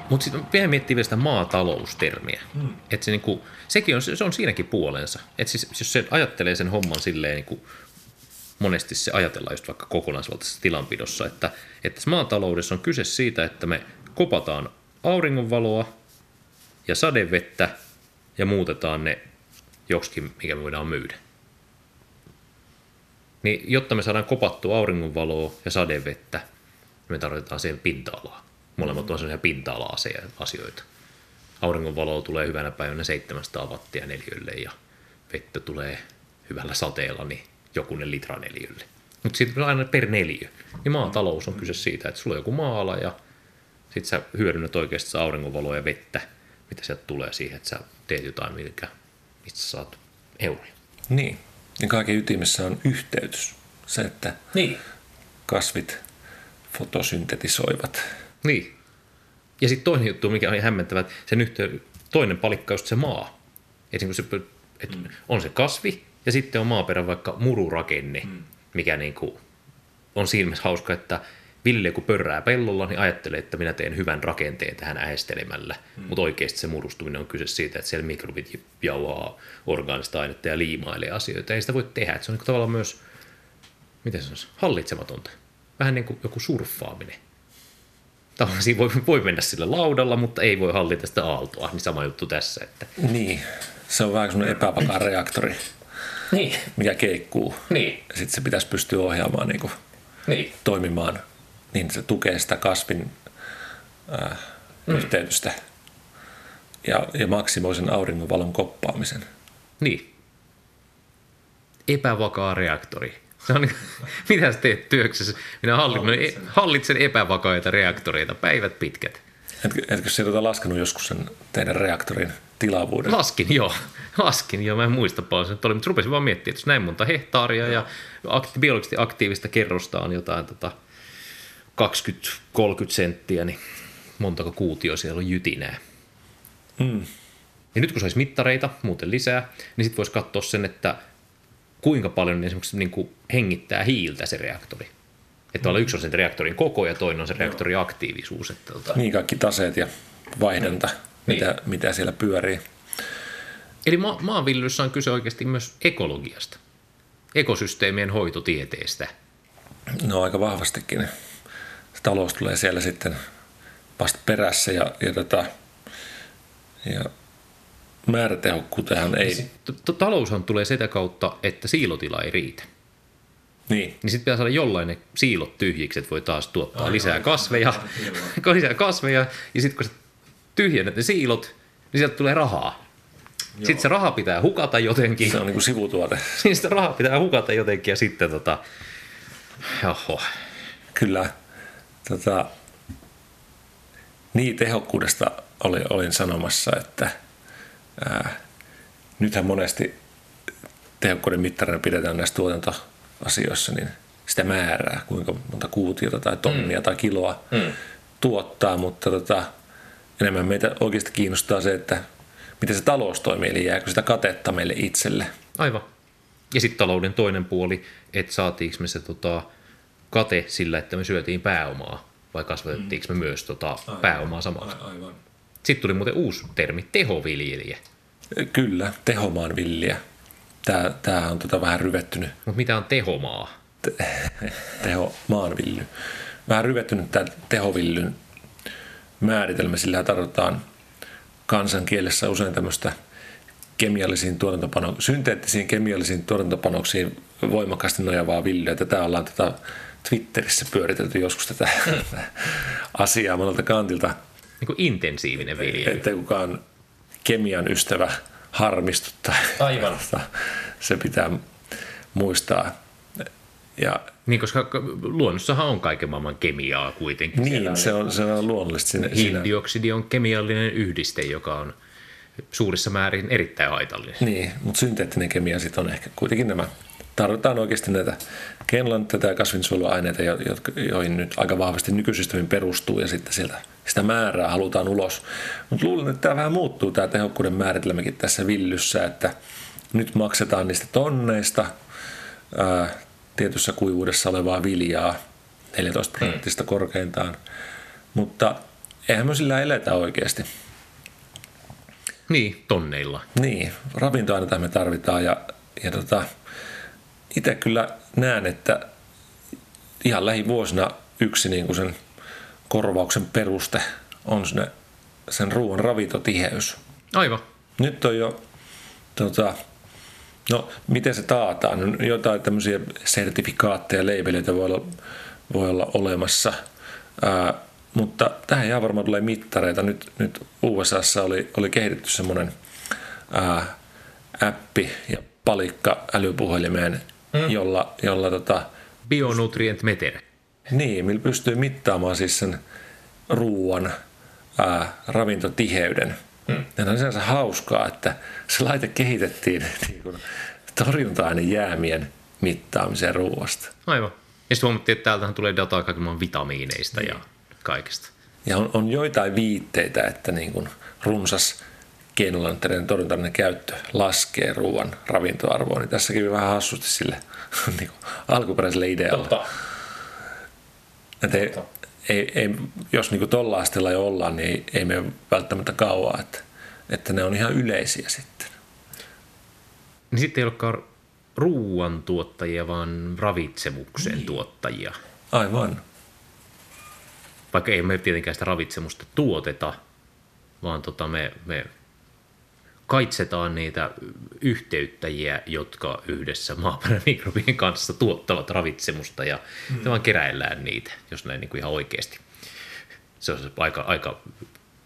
Mutta sitten vielä miettii vielä sitä maataloustermiä. Hmm. Että se niinku, sekin on, se on siinäkin puolensa. Että siis, jos se ajattelee sen homman silleen niinku monesti se ajatellaan just vaikka kokonaisvaltaisessa tilanpidossa, että, että maataloudessa on kyse siitä, että me kopataan auringonvaloa ja sadevettä ja muutetaan ne joksikin, mikä me voidaan myydä. Niin jotta me saadaan kopattua auringonvaloa ja sadevettä, me tarvitaan siihen pinta-alaa. Molemmat on sellaisia pinta-ala-asioita. Auringonvaloa tulee hyvänä päivänä 700 wattia neliölle ja vettä tulee hyvällä sateella, niin jokunen litra neliölle. Mutta sitten aina per neliö. Niin maatalous on kyse siitä, että sulla on joku maala ja sitten sä hyödynnät oikeasti auringonvaloa ja vettä, mitä sieltä tulee siihen, että sä teet jotain, mikä, mistä sä saat euroja. Niin. Ja kaiken ytimessä on yhteytys. Se, että niin. kasvit fotosyntetisoivat. Niin. Ja sitten toinen juttu, mikä on hämmentävä, että sen yhteyden, toinen palikka on se maa. Esimerkiksi se, että mm. on se kasvi, ja sitten on maaperän vaikka mururakenne, mm. mikä niin kuin on siinä mielessä hauska, että Ville kun pörrää pellolla, niin ajattelee, että minä teen hyvän rakenteen tähän äestelemällä. Mm. Mutta oikeasti se murustuminen on kyse siitä, että siellä mikrobit jauhaa orgaanista ainetta ja liimailee asioita. Ei sitä voi tehdä. Että se on niin tavallaan myös, miten se on, hallitsematonta. Vähän niin kuin joku surffaaminen. Tavallaan voi, voi mennä sillä laudalla, mutta ei voi hallita sitä aaltoa. Niin sama juttu tässä. Että... Niin, se on vähän semmoinen epävakaa reaktori niin. mikä keikkuu. Niin. Sitten se pitäisi pystyä ohjaamaan niin kuin niin. toimimaan niin se tukee sitä kasvin äh, mm. yhteytystä ja, ja maksimoi sen auringonvalon koppaamisen. Niin. Epävakaa reaktori. Se on, mitä sä teet työksessä? Minä hallitsen, hallitsen epävakaita reaktoreita päivät pitkät. Etkö, etkö sä tota laskenut joskus sen teidän reaktorin tilavuuden? Laskin, joo. Laskin, joo. Mä en muista paljon sen oli, mutta rupesin vaan miettimään, että jos näin monta hehtaaria ja akti, biologisesti aktiivista kerrosta on jotain tota 20-30 senttiä, niin montako kuutio siellä on jytinää. Mm. Ja nyt kun saisi mittareita, muuten lisää, niin sitten voisi katsoa sen, että kuinka paljon esimerkiksi niin kuin hengittää hiiltä se reaktori. Että mm. yksi on sen reaktorin koko ja toinen on se reaktorin aktiivisuus. Että, tota... Niin, kaikki taseet ja vaihdanta, niin. mitä, niin. mitä siellä pyörii. Eli ma- maanviljelyssä on kyse oikeasti myös ekologiasta, ekosysteemien hoitotieteestä. No aika vahvastikin. Talous tulee siellä sitten vasta perässä ja, ja, tota, ja määrätehokkuuteen ei... Taloushan tulee sitä kautta, että siilotila ei riitä. Niin. Niin sitten pitää saada jollain ne siilot tyhjiksi, että voi taas tuottaa Aivan. lisää kasveja, lisää kasveja, ja sitten kun sä tyhjennät ne siilot, niin sieltä tulee rahaa. Joo. Sitten se raha pitää hukata jotenkin. Se on niin kuin sivutuote. Sitten raha pitää hukata jotenkin ja sitten tota, joho. Kyllä. tota, niin tehokkuudesta oli, olin sanomassa, että ää, nythän monesti tehokkuuden mittarina pidetään näissä tuotantoasioissa niin sitä määrää, kuinka monta kuutiota tai tonnia mm. tai kiloa mm. tuottaa, mutta tota, enemmän meitä oikeasti kiinnostaa se, että miten se talous toimii, eli jääkö sitä katetta meille itselle. Aivan. Ja sitten talouden toinen puoli, että saatiinko me se tota, kate sillä, että me syötiin pääomaa, vai kasvatettiinko me myös tota, aivan. pääomaa samalla. Aivan. Sitten tuli muuten uusi termi, tehoviljelijä. Kyllä, tehomaanviljelijä. Tämä, tämä on tota vähän ryvettynyt. Mutta mitä on tehomaa? Te, tehomaanvilly. Vähän ryvettynyt tämä tehovillyn määritelmä, sillä tarvitaan kansankielessä usein tämmöistä kemiallisiin tuotantopanoksiin, synteettisiin kemiallisiin tuotantopanoksiin voimakkaasti nojavaa villyä. Tätä ollaan tätä Twitterissä pyöritelty joskus tätä asiaa monelta kantilta. Niin kuin intensiivinen viljely. Että kukaan kemian ystävä harmistuttaa. Aivan. Se pitää muistaa. Ja, niin, koska luonnossahan on kaiken maailman kemiaa kuitenkin. Niin, se on, se on luonnollista. Siinä, Hiilidioksidi on kemiallinen yhdiste, joka on suurissa määrin erittäin haitallinen. Niin, mutta synteettinen kemia sitten on ehkä kuitenkin nämä. Tarvitaan oikeasti näitä kenlanteita ja kasvinsuojeluaineita, joihin nyt aika vahvasti nykysysteemin perustuu ja sitten sieltä sitä määrää halutaan ulos. Mutta luulen, että tämä vähän muuttuu tämä tehokkuuden määritelmäkin tässä villyssä, että nyt maksetaan niistä tonneista ää, tietyssä kuivuudessa olevaa viljaa, 14 prosenttista mm. korkeintaan, mutta eihän me sillä eletä oikeasti. Niin, tonneilla. Niin, ravintoaineita me tarvitaan ja, ja tota, itse kyllä näen, että ihan lähivuosina yksi niin kuin sen korvauksen peruste on sinne sen ruoan ravintotiheys. Aivan. Nyt on jo, tota, no miten se taataan? No, jotain tämmöisiä sertifikaatteja, leibeleitä voi olla, voi olla olemassa. Ää, mutta tähän ihan varmaan tulee mittareita. Nyt, nyt USAssa oli, oli kehitetty semmoinen ää, appi ja palikka älypuhelimeen, mm. jolla, jolla tota, Bionutrient meter. Niin, millä pystyy mittaamaan siis sen ruoan ää, ravintotiheyden. Mm. Ja on sinänsä hauskaa, että se laite kehitettiin niin kuin, torjunta-ainejäämien mittaamiseen ruoasta. Aivan. Ja sitten huomattiin, että täältähän tulee dataa kaiken vitamiineista niin. ja kaikesta. Ja on, on joitain viitteitä, että niin kuin runsas keinolantereiden torjuntainen käyttö laskee ruoan ravintoarvoa, niin tässä kävi vähän hassusti sille niin kuin alkuperäiselle idealle. Totta. Että ei, ei, ei, jos niin tuolla asteella jo ollaan, niin ei, mene välttämättä kauaa, että, että ne on ihan yleisiä sitten. Niin sitten ei olekaan ruoantuottajia, vaan ravitsemuksen niin. tuottajia. Aivan vaikka ei me tietenkään sitä ravitsemusta tuoteta, vaan tota me, me kaitsetaan niitä yhteyttäjiä, jotka yhdessä maaperän mikrobien kanssa tuottavat ravitsemusta ja mm. vaan keräillään niitä, jos näin niin kuin ihan oikeasti. Se on aika, aika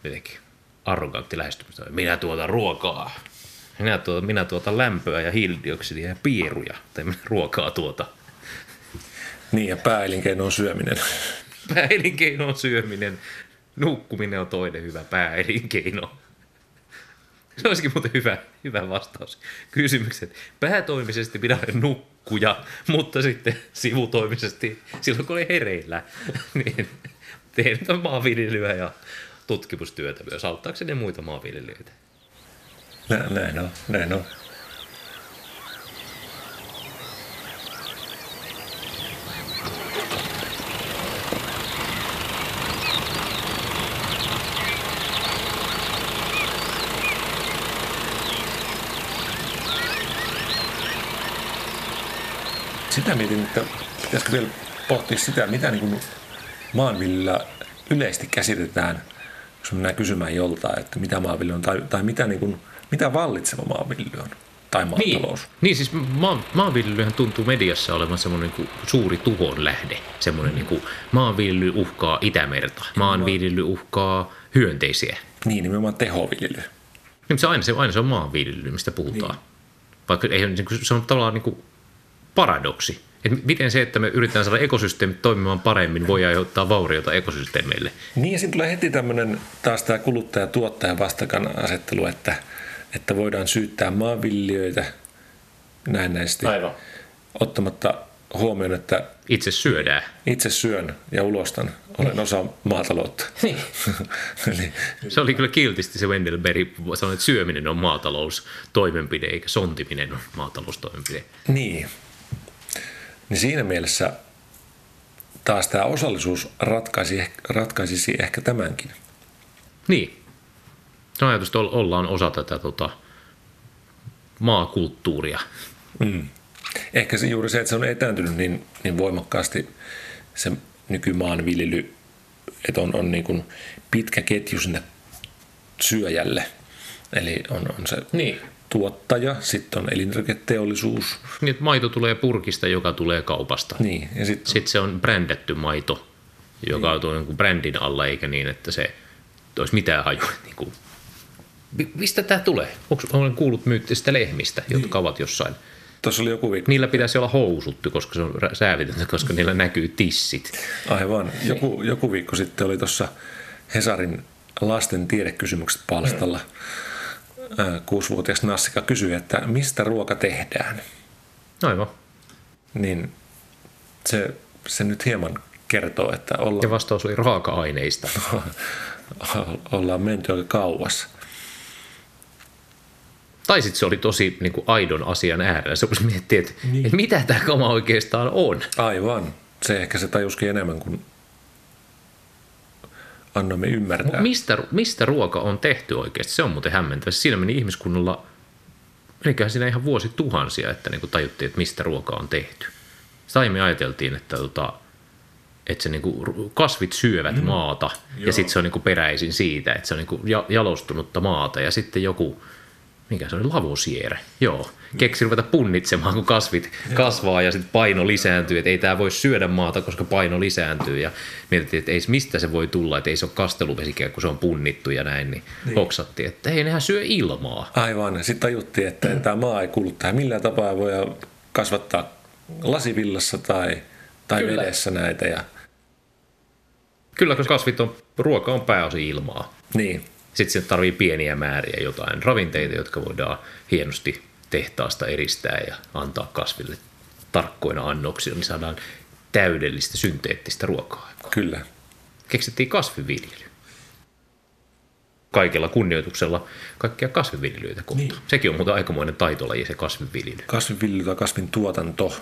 jotenkin arrogantti lähestymistä. Minä tuotan ruokaa. Minä tuotan, minä tuotan lämpöä ja hiilidioksidia ja pieruja. Tai minä ruokaa tuota. Niin ja pääelinkeino on syöminen pääelinkeino on syöminen. Nukkuminen on toinen hyvä pääelinkeino. Se olisikin muuten hyvä, hyvä vastaus kysymykseen. Päätoimisesti pidä nukkuja, mutta sitten sivutoimisesti silloin kun oli hereillä, niin teen maanviljelyä ja tutkimustyötä myös auttaakseni muita maanviljelijöitä. Näin on, näin on. Sitä mietin, että pitäisikö vielä pohtia sitä, mitä niin kuin maanviljelyllä yleisesti käsitetään, jos mennään kysymään joltain, että mitä maanviljely on, tai, tai mitä, niin kuin, mitä vallitseva maanviljely on, tai maatalous. Niin, niin siis maan, maanviljelyhän tuntuu mediassa olevan semmoinen niin suuri tuhon lähde. Semmoinen mm. niin kuin, maanviljely uhkaa Itämerta, maanviljely uhkaa hyönteisiä. Niin, nimenomaan tehoviljely. Niin, se aina, se, aina se on maanviljely, mistä puhutaan. Niin. Vaikka ei, niin se on tavallaan niin kuin paradoksi, Et miten se, että me yritetään saada ekosysteemit toimimaan paremmin, voi aiheuttaa vaurioita ekosysteemeille? Niin ja siinä tulee heti tämmöinen taas tämä kuluttaja-tuottaja vastakkainasettelu, että, että voidaan syyttää maanviljelijöitä näennäisesti Aivan. ottamatta huomioon, että Itse syödään. itse syön ja ulostan, olen osa maataloutta. Niin. Eli Se oli kyllä kiltisti se Wendell Berry sanoi, että syöminen on maataloustoimenpide, eikä sontiminen on maataloustoimenpide. Niin. Niin siinä mielessä taas tämä osallisuus ratkaisi, ratkaisisi ehkä tämänkin. Niin. Se ajatus, että ollaan osa tätä tota, maakulttuuria. Mm. Ehkä se juuri se, että se on etääntynyt niin, niin voimakkaasti se nykymaanviljely, että on, on niin kuin pitkä ketju sinne syöjälle. Eli on, on se Niin. Tuottaja, sitten on elintarviketeollisuus. Niin, että maito tulee purkista, joka tulee kaupasta. Niin, ja sitten Sitten se on brändätty maito, joka on niin brändin alla, eikä niin, että se olisi mitään hajua. Niin kuin. Mi- Mistä tämä tulee? Onko, olen kuullut myyttisistä lehmistä, jotka ovat jossain. tuossa oli joku viikko, Niillä pitäisi olla housuttu, koska se on säävitöntä, koska niillä näkyy tissit. aivan, joku, joku viikko sitten oli tuossa Hesarin lasten tiedekysymykset palstalla. Ää, Kuusivuotias Nassika kysyi, että mistä ruoka tehdään. Aivan. Niin se, se nyt hieman kertoo, että olla, Ja vastaus oli raaka-aineista. ollaan menty aika kauas. Tai sitten se oli tosi niin kuin aidon asian äärellä. Se voisi miettiä, että, niin. että mitä tämä kama oikeastaan on. Aivan. Se ehkä se tajuskin enemmän kuin annoimme ymmärtää. Mistä, mistä ruoka on tehty oikeasti? Se on muuten hämmentävä. Siinä meni ihmiskunnalla, meniköhän siinä ihan vuosi tuhansia, että niin kuin tajuttiin, että mistä ruoka on tehty. Aiemmin ajateltiin, että, tota, että se niin kuin kasvit syövät mm. maata Joo. ja sitten se on niin kuin peräisin siitä, että se on niin kuin ja- jalostunutta maata ja sitten joku, mikä se oli, lavosiere, joo, keksi ruveta punnitsemaan, kun kasvit kasvaa ja sitten paino lisääntyy, että ei tämä voi syödä maata, koska paino lisääntyy ja mietittiin, että ei, mistä se voi tulla, että ei se ole kasteluvesikään, kun se on punnittu ja näin, niin, niin. hoksattiin, että ei nehän syö ilmaa. Aivan. Sitten tajuttiin, että tämä maa ei kuulu tähän millään tapaa voi kasvattaa lasivillassa tai, tai Kyllä. vedessä näitä. Ja, Kyllä, koska kasvit on, ruoka on pääosin ilmaa. niin, Sitten se tarvii pieniä määriä jotain ravinteita, jotka voidaan hienosti tehtaasta eristää ja antaa kasville tarkkoina annoksina, niin saadaan täydellistä synteettistä ruokaa. kyllä. Keksittiin kasviviljely. Kaikella kunnioituksella kaikkia kasviviljelyitä kohtaan. Niin. Sekin on muuten aikamoinen taitolaji se kasviviljely. Kasvinviljely tai kasvin tuotanto.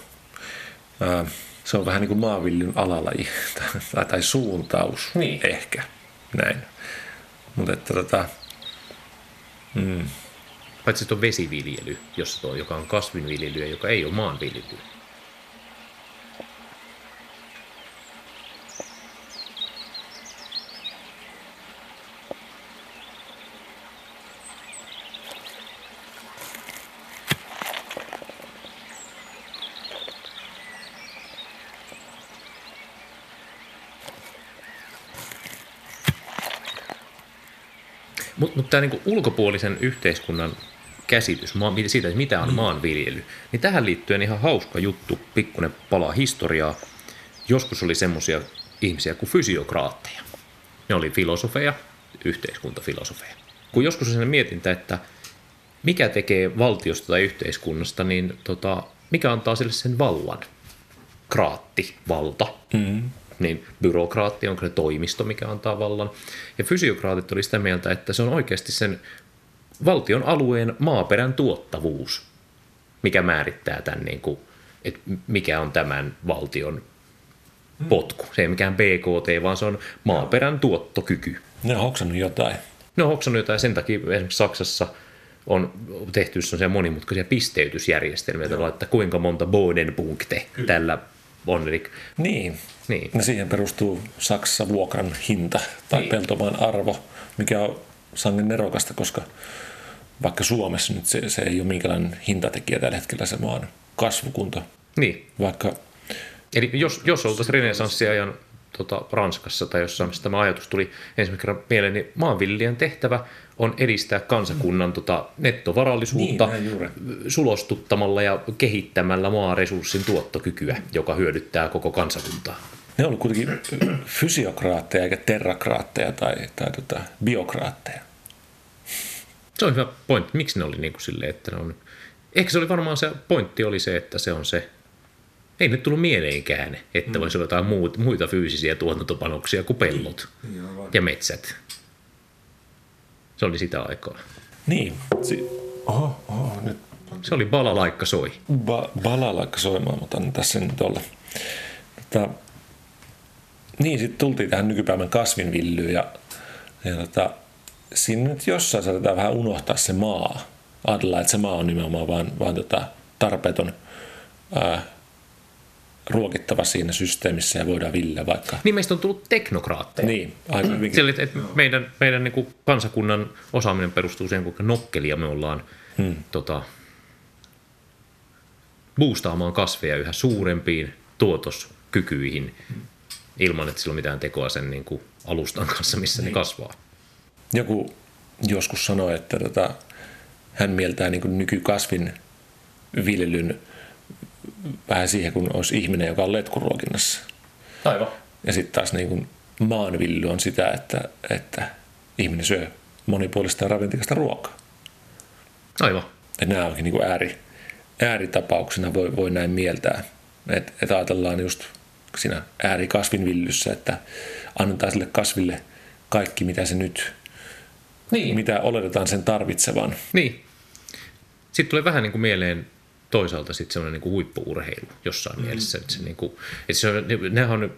Se on vähän niin kuin maanviljelyn alalaji tai, tai suuntaus Niin. ehkä. Näin. Mutta että tota, Paitsi sitten on vesiviljely, jossa tuo, joka on kasvinviljelyä, joka ei ole maanviljelyä. Mutta mut tämä niinku ulkopuolisen yhteiskunnan käsitys siitä, että mitä on maanviljely, niin tähän liittyen ihan hauska juttu, pikkuinen pala historiaa. Joskus oli semmoisia ihmisiä kuin fysiokraatteja. Ne oli filosofeja, yhteiskuntafilosofeja. Kun joskus on sellainen mietintä, että mikä tekee valtiosta tai yhteiskunnasta, niin tota, mikä antaa sille sen vallan? Kraatti, valta. Mm. Niin byrokraatti on se toimisto, mikä antaa vallan. Ja fysiokraatit oli sitä mieltä, että se on oikeasti sen valtion alueen maaperän tuottavuus, mikä määrittää tämän, niin kuin, että mikä on tämän valtion potku. Se ei mikään BKT, vaan se on maaperän tuottokyky. ne on hoksannut jotain. Ne on hoksannut jotain, sen takia esimerkiksi Saksassa on tehty sellaisia monimutkaisia pisteytysjärjestelmiä, että laittaa kuinka monta Bodenpunkte tällä on. Eli, Niin. niin. Ja siihen perustuu Saksassa vuokran hinta tai Niin. peltomaan arvo, mikä on sangen nerokasta, koska vaikka Suomessa nyt se, se ei ole minkälainen hintatekijä tällä hetkellä se maan kasvukunta. niin. Vaikka Eli jos, jos oltaisiin renesanssiajan tota, Ranskassa tai jossain, missä tämä ajatus tuli ensimmäisen kerran mieleen, niin maanviljelijän tehtävä on edistää kansakunnan tota, nettovarallisuutta Niin, sulostuttamalla ja kehittämällä maaresurssin tuottokykyä, joka hyödyttää koko kansakuntaa. Ne on kuitenkin fysiokraatteja eikä terrakraatteja tai, tai tota, biokraatteja. Se on hyvä pointti. Miksi ne oli niin kuin silleen, että ne on... Ehkä se oli varmaan se pointti oli se, että se on se... Ei nyt tullut mieleenkään, että mm. voisi olla jotain muut, muita fyysisiä tuotantopanoksia kuin pellot ja metsät. Se oli sitä aikaa. Niin. Si- oho, oho, nyt Se oli balalaikka soi. ba- balalaikka soimaan, mutta annan tässä nyt olla. Tota, niin, sitten tultiin tähän nykypäivän kasvinvillyyn ja, ja tota, siinä nyt jossain saatetaan vähän unohtaa se maa. Ajatellaan, että se maa on nimenomaan vaan, vaan tota, tarpeeton ää, ruokittava siinä systeemissä ja voidaan viljellä vaikka. Niin meistä on tullut teknokraatteja. Niin, aika hyvinkin. Sillä, että meidän, meidän niin kuin kansakunnan osaaminen perustuu siihen, kuinka nokkelia me ollaan hmm. tota, boostaamaan kasveja yhä suurempiin tuotoskykyihin ilman, että sillä on mitään tekoa sen niin kuin alustan kanssa, missä niin. ne kasvaa. Joku joskus sanoi, että tota, hän mieltää niin nykykasvin viljelyn vähän siihen, kun olisi ihminen, joka on letkuruokinnassa. Aivan. Ja sitten taas niin kuin maanviljely on sitä, että, että ihminen syö monipuolista ja ravintikasta ruokaa. Aivan. Että nämä onkin niin kuin ääri, ääritapauksena voi, voi näin mieltää. Että et ajatellaan just siinä äärikasvinvillyssä, että annetaan sille kasville kaikki, mitä se nyt, Niin. mitä oletetaan sen tarvitsevan. Niin. Sitten tulee vähän niin kuin mieleen toisaalta sitten semmoinen niin huippuurheilu jossain mm. mielessä. Että se, niin kuin, että se on, nehän on,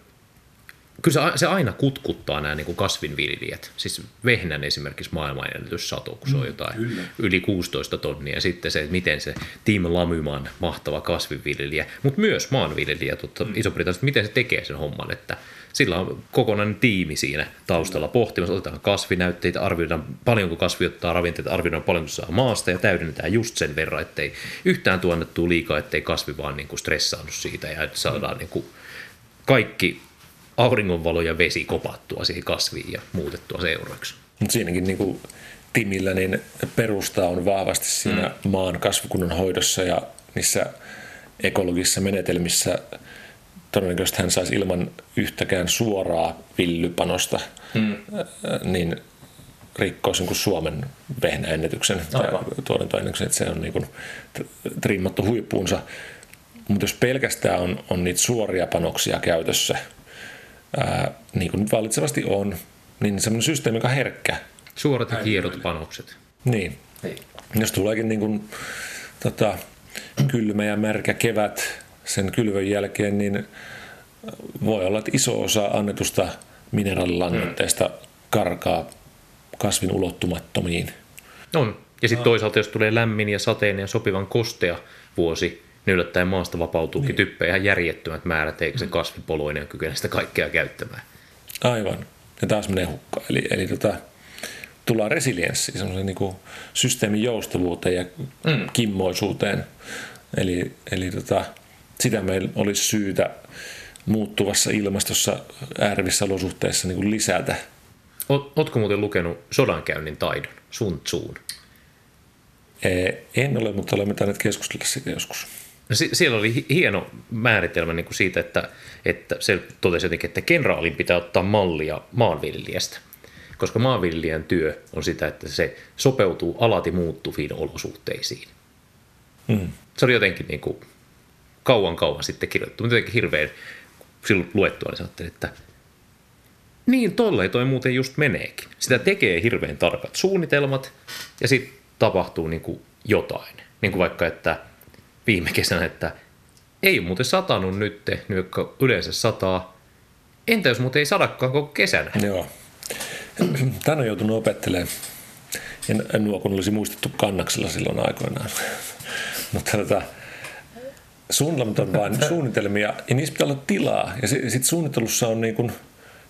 kyllä se, se aina kutkuttaa nämä niin kuin kasvinviljelijät. Siis vehnän esimerkiksi maailmanennätyssato, kun se on jotain kyllä. yli 16 tonnia. Ja sitten se, että miten se Team Lamyman mahtava kasvinviljelijä, mutta myös maanviljelijä tuota, mm. Iso-Britanniasta, miten se tekee sen homman, että sillä on kokonainen tiimi siinä taustalla pohtimassa. Otetaan kasvinäytteitä, arvioidaan paljonko kasvi ottaa ravinteita, arvioidaan paljonko saa maasta ja täydennetään just sen verran, ettei yhtään tuonnettua liikaa, ettei kasvi vaan niin kuin stressaannut siitä ja että saadaan niin kuin kaikki auringonvalo ja vesi kopattua siihen kasviin ja muutettua seuroiksi. Mutta siinäkin niin kuin Timillä niin perusta on vahvasti siinä mm. maan kasvukunnan hoidossa ja niissä ekologisissa menetelmissä todennäköisesti hän saisi ilman yhtäkään suoraa villypanosta, mm. niin rikkoisi niin Suomen vehnäennätyksen tuotantoennätyksen, että se on niin kuin trimmattu huippuunsa. Mutta jos pelkästään on, on niitä suoria panoksia käytössä, ää, niin kuin nyt vallitsevasti on, niin semmoinen systeemi, joka on herkkä. Suorat ja kierrot panokset. Niin. Jos tuleekin niin kuin, tota, kylmä ja märkä kevät sen kylvön jälkeen, niin voi olla, että iso osa annetusta mineraalilannoitteesta karkaa kasvin ulottumattomiin. On. Ja sitten toisaalta, jos tulee lämmin ja sateinen ja sopivan kostea vuosi, niin yllättäen maasta vapautuukin niin. typpejä ihan järjettömät määrät, eikä se kasvipoloinen kykene sitä kaikkea käyttämään. Aivan. Ja taas menee hukkaan. Eli, eli tota, tullaan resilienssiin, semmoisen niin systeemin joustavuuteen ja mm. kimmoisuuteen. Eli, eli tota, sitä meillä olisi syytä muuttuvassa ilmastossa äärivissä olosuhteissa niin lisätä. Oot, ootko muuten lukenut sodankäynnin taidon, Sun Tzuun? En ole, mutta olemme tainneet keskustella siitä joskus. No, si- siellä oli hi- hieno määritelmä niin kuin siitä, että, että se totesi jotenkin, että kenraalin pitää ottaa mallia maanviljelijästä. Koska maanviljelijän työ on sitä, että se sopeutuu alati muuttuviin olosuhteisiin. Mm. Se oli jotenkin niin kuin kauan kauan sitten kirjoittu, mutta jotenkin hirveän silloin luettua, niin että niin tolleen toi muuten just meneekin. Sitä tekee hirveän tarkat suunnitelmat ja sitten tapahtuu niin kuin jotain. Niin kuin vaikka, että viime kesänä, että ei muuten satanut nyt, nyt yleensä sataa. Entä jos muuten ei sadakaan koko kesänä? Joo. Tän on joutunut opettelemaan. En, en nuo, kun olisi muistettu kannaksella silloin aikoinaan. Mutta tota, suunnitelmat on vain suunnitelmia ja niissä pitää olla tilaa. Ja sitten suunnittelussa on niin kun,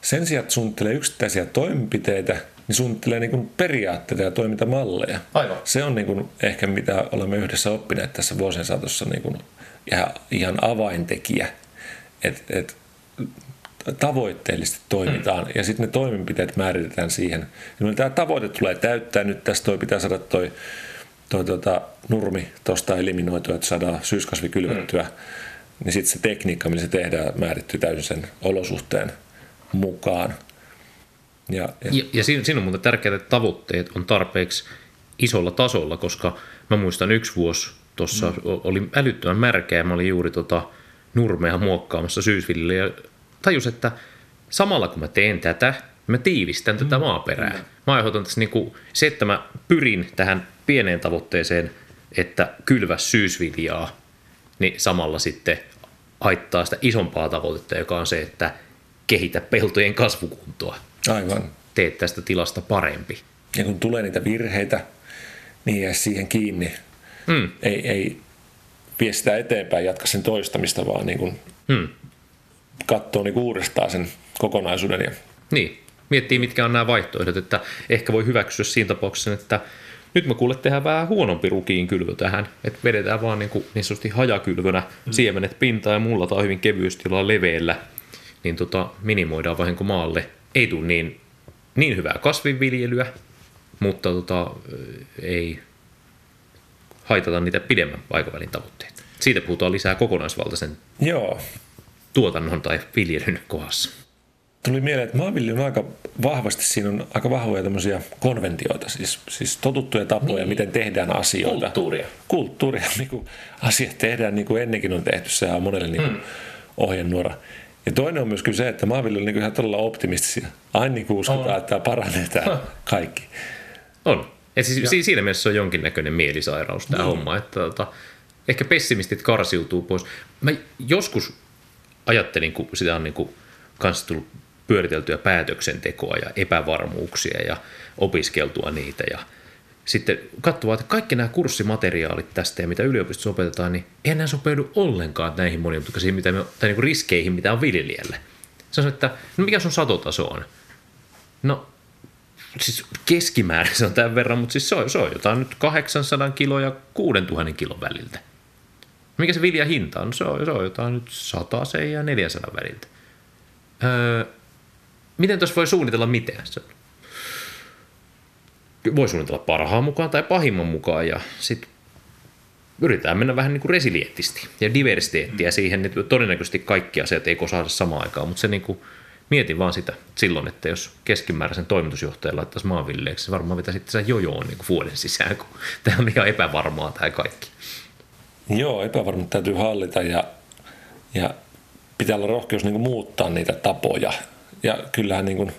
sen sijaan, että suunnittelee yksittäisiä toimenpiteitä, niin suunnittelee niin kun periaatteita ja toimintamalleja. Aivan. Se on niin kun ehkä mitä olemme yhdessä oppineet tässä vuosien saatossa niin kun ihan, ihan avaintekijä. Et, et, tavoitteellisesti toimitaan mm. ja sitten ne toimenpiteet määritetään siihen. Ja tämä tavoite tulee täyttää, nyt tästä toi pitää saada toi, toi tuota, nurmi tuosta eliminoitua, että saadaan syyskasvi kylvettyä, mm. niin sitten se tekniikka, millä se tehdään, määrittyy täysin sen olosuhteen mukaan. Ja, ja, ja, ja siinä, siinä on muuten tärkeää, että tavoitteet on tarpeeksi isolla tasolla, koska mä muistan yksi vuosi tuossa mm. oli älyttömän märkeä ja mä olin juuri tota nurmea muokkaamassa syysville ja tajus, että samalla kun mä teen tätä, mä tiivistän tätä mm. maaperää. Mm. Mä aiheutan tässä niinku, se, että mä pyrin tähän pieneen tavoitteeseen, että kylvä syysviljaa, niin samalla sitten haittaa sitä isompaa tavoitetta, joka on se, että kehitä peltojen kasvukuntoa. Aivan. Teet tästä tilasta parempi. Ja kun tulee niitä virheitä, niin jää siihen kiinni. Mm. Ei, ei vie sitä eteenpäin, jatka sen toistamista, vaan niin kuin mm. katsoo niin uudestaan sen kokonaisuuden. Ja... Niin, miettii mitkä on nämä vaihtoehdot, että ehkä voi hyväksyä siinä tapauksessa, että nyt me kuule tehdään vähän huonompi rukiin kylvö tähän, että vedetään vaan niin, kuin, niin sanotusti hajakylvönä mm. siemenet pintaan ja mulla hyvin kevyesti leveellä, niin tota, minimoidaan vahinko maalle. Ei tule niin, niin hyvää kasvinviljelyä, mutta tota, ei haitata niitä pidemmän aikavälin tavoitteita. Siitä puhutaan lisää kokonaisvaltaisen Joo. tuotannon tai viljelyn kohdassa. Tuli mieleen, että maanviljely on aika vahvasti, siinä on aika vahvoja tämmöisiä konventioita, siis, siis totuttuja tapoja, niin. miten tehdään asioita. Kulttuuria. Kulttuuria, niin kuin asiat tehdään niin kuin ennenkin on tehty, se on monelle niin kuin hmm. ohjenuora. Ja toinen on myös kyllä se, että maanviljely on niin ihan todella optimistisia. Aina niin uskotaan, oh. että tämä paranee tämä kaikki. On. Et siis, ja. Siinä mielessä on jonkinnäköinen mielisairaus tämä niin. homma, että tota, ehkä pessimistit karsiutuu pois. Mä joskus ajattelin, kun sitä on niin kuin kanssa tullut pyöriteltyä päätöksentekoa ja epävarmuuksia ja opiskeltua niitä ja sitten katsoa, että kaikki nämä kurssimateriaalit tästä ja mitä yliopistossa opetetaan, niin ei enää sopeudu ollenkaan näihin monimutkaisiin mitä me, tai niin riskeihin, mitä on viljelijälle. Se on, että no mikä sun satotaso on? No siis keskimäärin se on tämän verran, mutta siis se on, se on jotain nyt 800 kiloa ja 6000 kilon väliltä. Mikä se vilja hinta on? Se on, se on jotain nyt 100 ja 400 väliltä. Öö, miten tuossa voi suunnitella mitään? Se voi suunnitella parhaan mukaan tai pahimman mukaan ja sitten yritetään mennä vähän niin kuin resilienttisti ja diversiteettiä mm. siihen, että todennäköisesti kaikki asiat ei saada samaan aikaan, mutta se niin kuin, mietin vaan sitä silloin, että jos keskimääräisen toimitusjohtajan laittaisi maanviljelijäksi, se varmaan vetäisi sitten jojoon niin kuin vuoden sisään, kun tämä on ihan epävarmaa tämä kaikki. Joo, epävarmuutta täytyy hallita ja, ja pitää olla rohkeus niin kuin muuttaa niitä tapoja. Ja kyllähän niin kuin,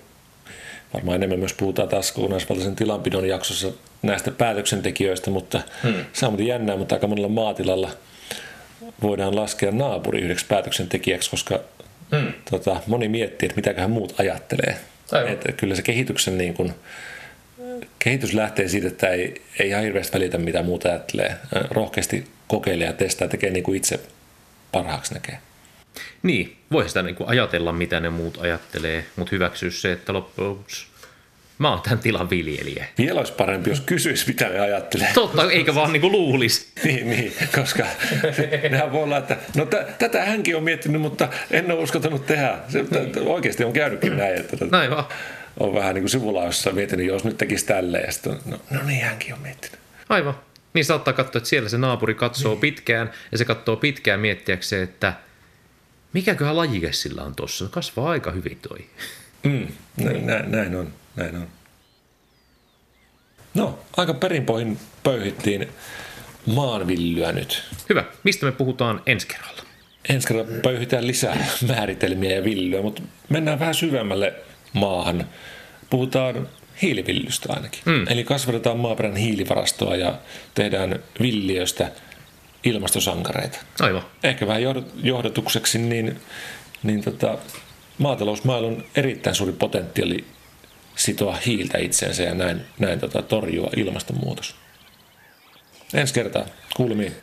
varmaan enemmän myös puhutaan taas kokonaisvaltaisen tilanpidon jaksossa näistä päätöksentekijöistä, mutta hmm. se on jännää, mutta aika monella maatilalla voidaan laskea naapuri yhdeksi päätöksentekijäksi, koska Hmm. Tota, moni miettii, että mitäköhän muut ajattelee. Että kyllä se kehityksen niin kuin, kehitys lähtee siitä, että ei, ei ihan hirveästi välitä, mitä muuta ajattelee. Rohkeasti kokeilee ja testaa, tekee niin kuin itse parhaaksi näkee. Niin, voi sitä niin kuin ajatella, mitä ne muut ajattelee, mutta hyväksyä se, että loppujen lopuksi Mä oon tämän tilan viljelijä. Vielä olisi parempi, jos kysyisi, mitä ne ajattelee. Totta, eikä vaan niin luulisi. niin, niin, koska nehän voi olla, että no t- tätä hänkin on miettinyt, mutta en ole uskaltanut tehdä. Se, t- oikeasti on käynytkin näin, että t- näin vaan. on vähän niin kuin sivulausessa miettinyt, jos nyt tekisi tälleen. Ja sitten, no, no niin, hänkin on miettinyt. Aivan. Niin saattaa katsoa, että siellä se naapuri katsoo niin. pitkään ja se katsoo pitkään miettiäkseen, että mikäköhän lajike sillä on tuossa. Kasvaa aika hyvin toi. Mm, näin, näin, näin on näin on. No, aika perinpohjin pöyhittiin maanvillyä nyt. Hyvä. Mistä me puhutaan ensi kerralla? Ensi kerralla pöyhitään lisää määritelmiä ja villyä, mutta mennään vähän syvemmälle maahan. Puhutaan hiilivillystä ainakin. Mm. Eli kasvatetaan maaperän hiilivarastoa ja tehdään villiöstä ilmastosankareita. Aivan. Ehkä vähän johdatukseksi, niin, niin tota, maatalousmailla on erittäin suuri potentiaali sitoa hiiltä itsensä ja näin, näin tota, torjua ilmastonmuutos. Ensi kertaa. Kuulemiin.